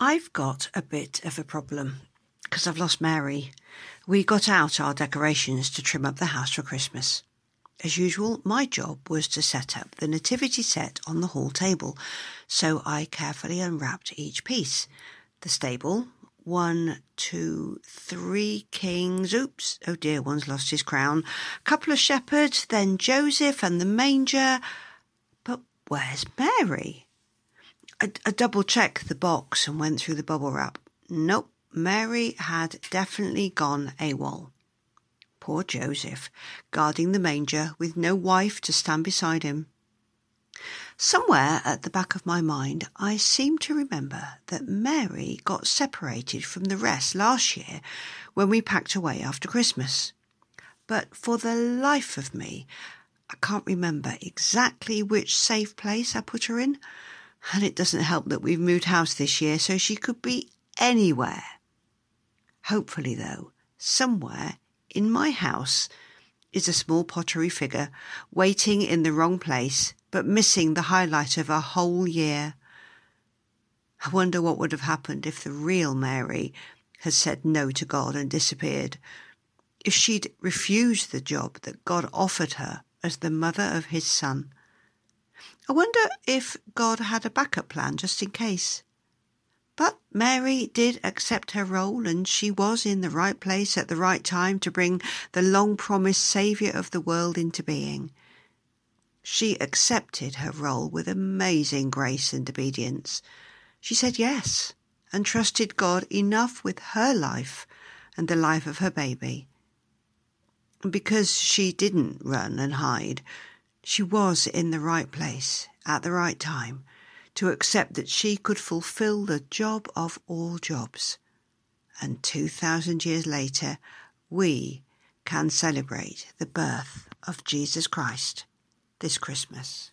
I've got a bit of a problem because I've lost Mary. We got out our decorations to trim up the house for Christmas. As usual, my job was to set up the nativity set on the hall table, so I carefully unwrapped each piece. The stable, one, two, three kings. Oops, oh dear, one's lost his crown. A couple of shepherds, then Joseph and the manger. But where's Mary? I, I double checked the box and went through the bubble wrap. Nope, Mary had definitely gone AWOL. Poor Joseph, guarding the manger with no wife to stand beside him. Somewhere at the back of my mind, I seem to remember that Mary got separated from the rest last year when we packed away after Christmas. But for the life of me, I can't remember exactly which safe place I put her in. And it doesn't help that we've moved house this year, so she could be anywhere. Hopefully, though, somewhere in my house is a small pottery figure waiting in the wrong place but missing the highlight of a whole year. I wonder what would have happened if the real Mary had said no to God and disappeared. If she'd refused the job that God offered her as the mother of his son. I wonder if God had a backup plan just in case. But Mary did accept her role, and she was in the right place at the right time to bring the long promised Saviour of the world into being. She accepted her role with amazing grace and obedience. She said yes and trusted God enough with her life and the life of her baby. Because she didn't run and hide, she was in the right place at the right time to accept that she could fulfill the job of all jobs. And 2,000 years later, we can celebrate the birth of Jesus Christ this Christmas.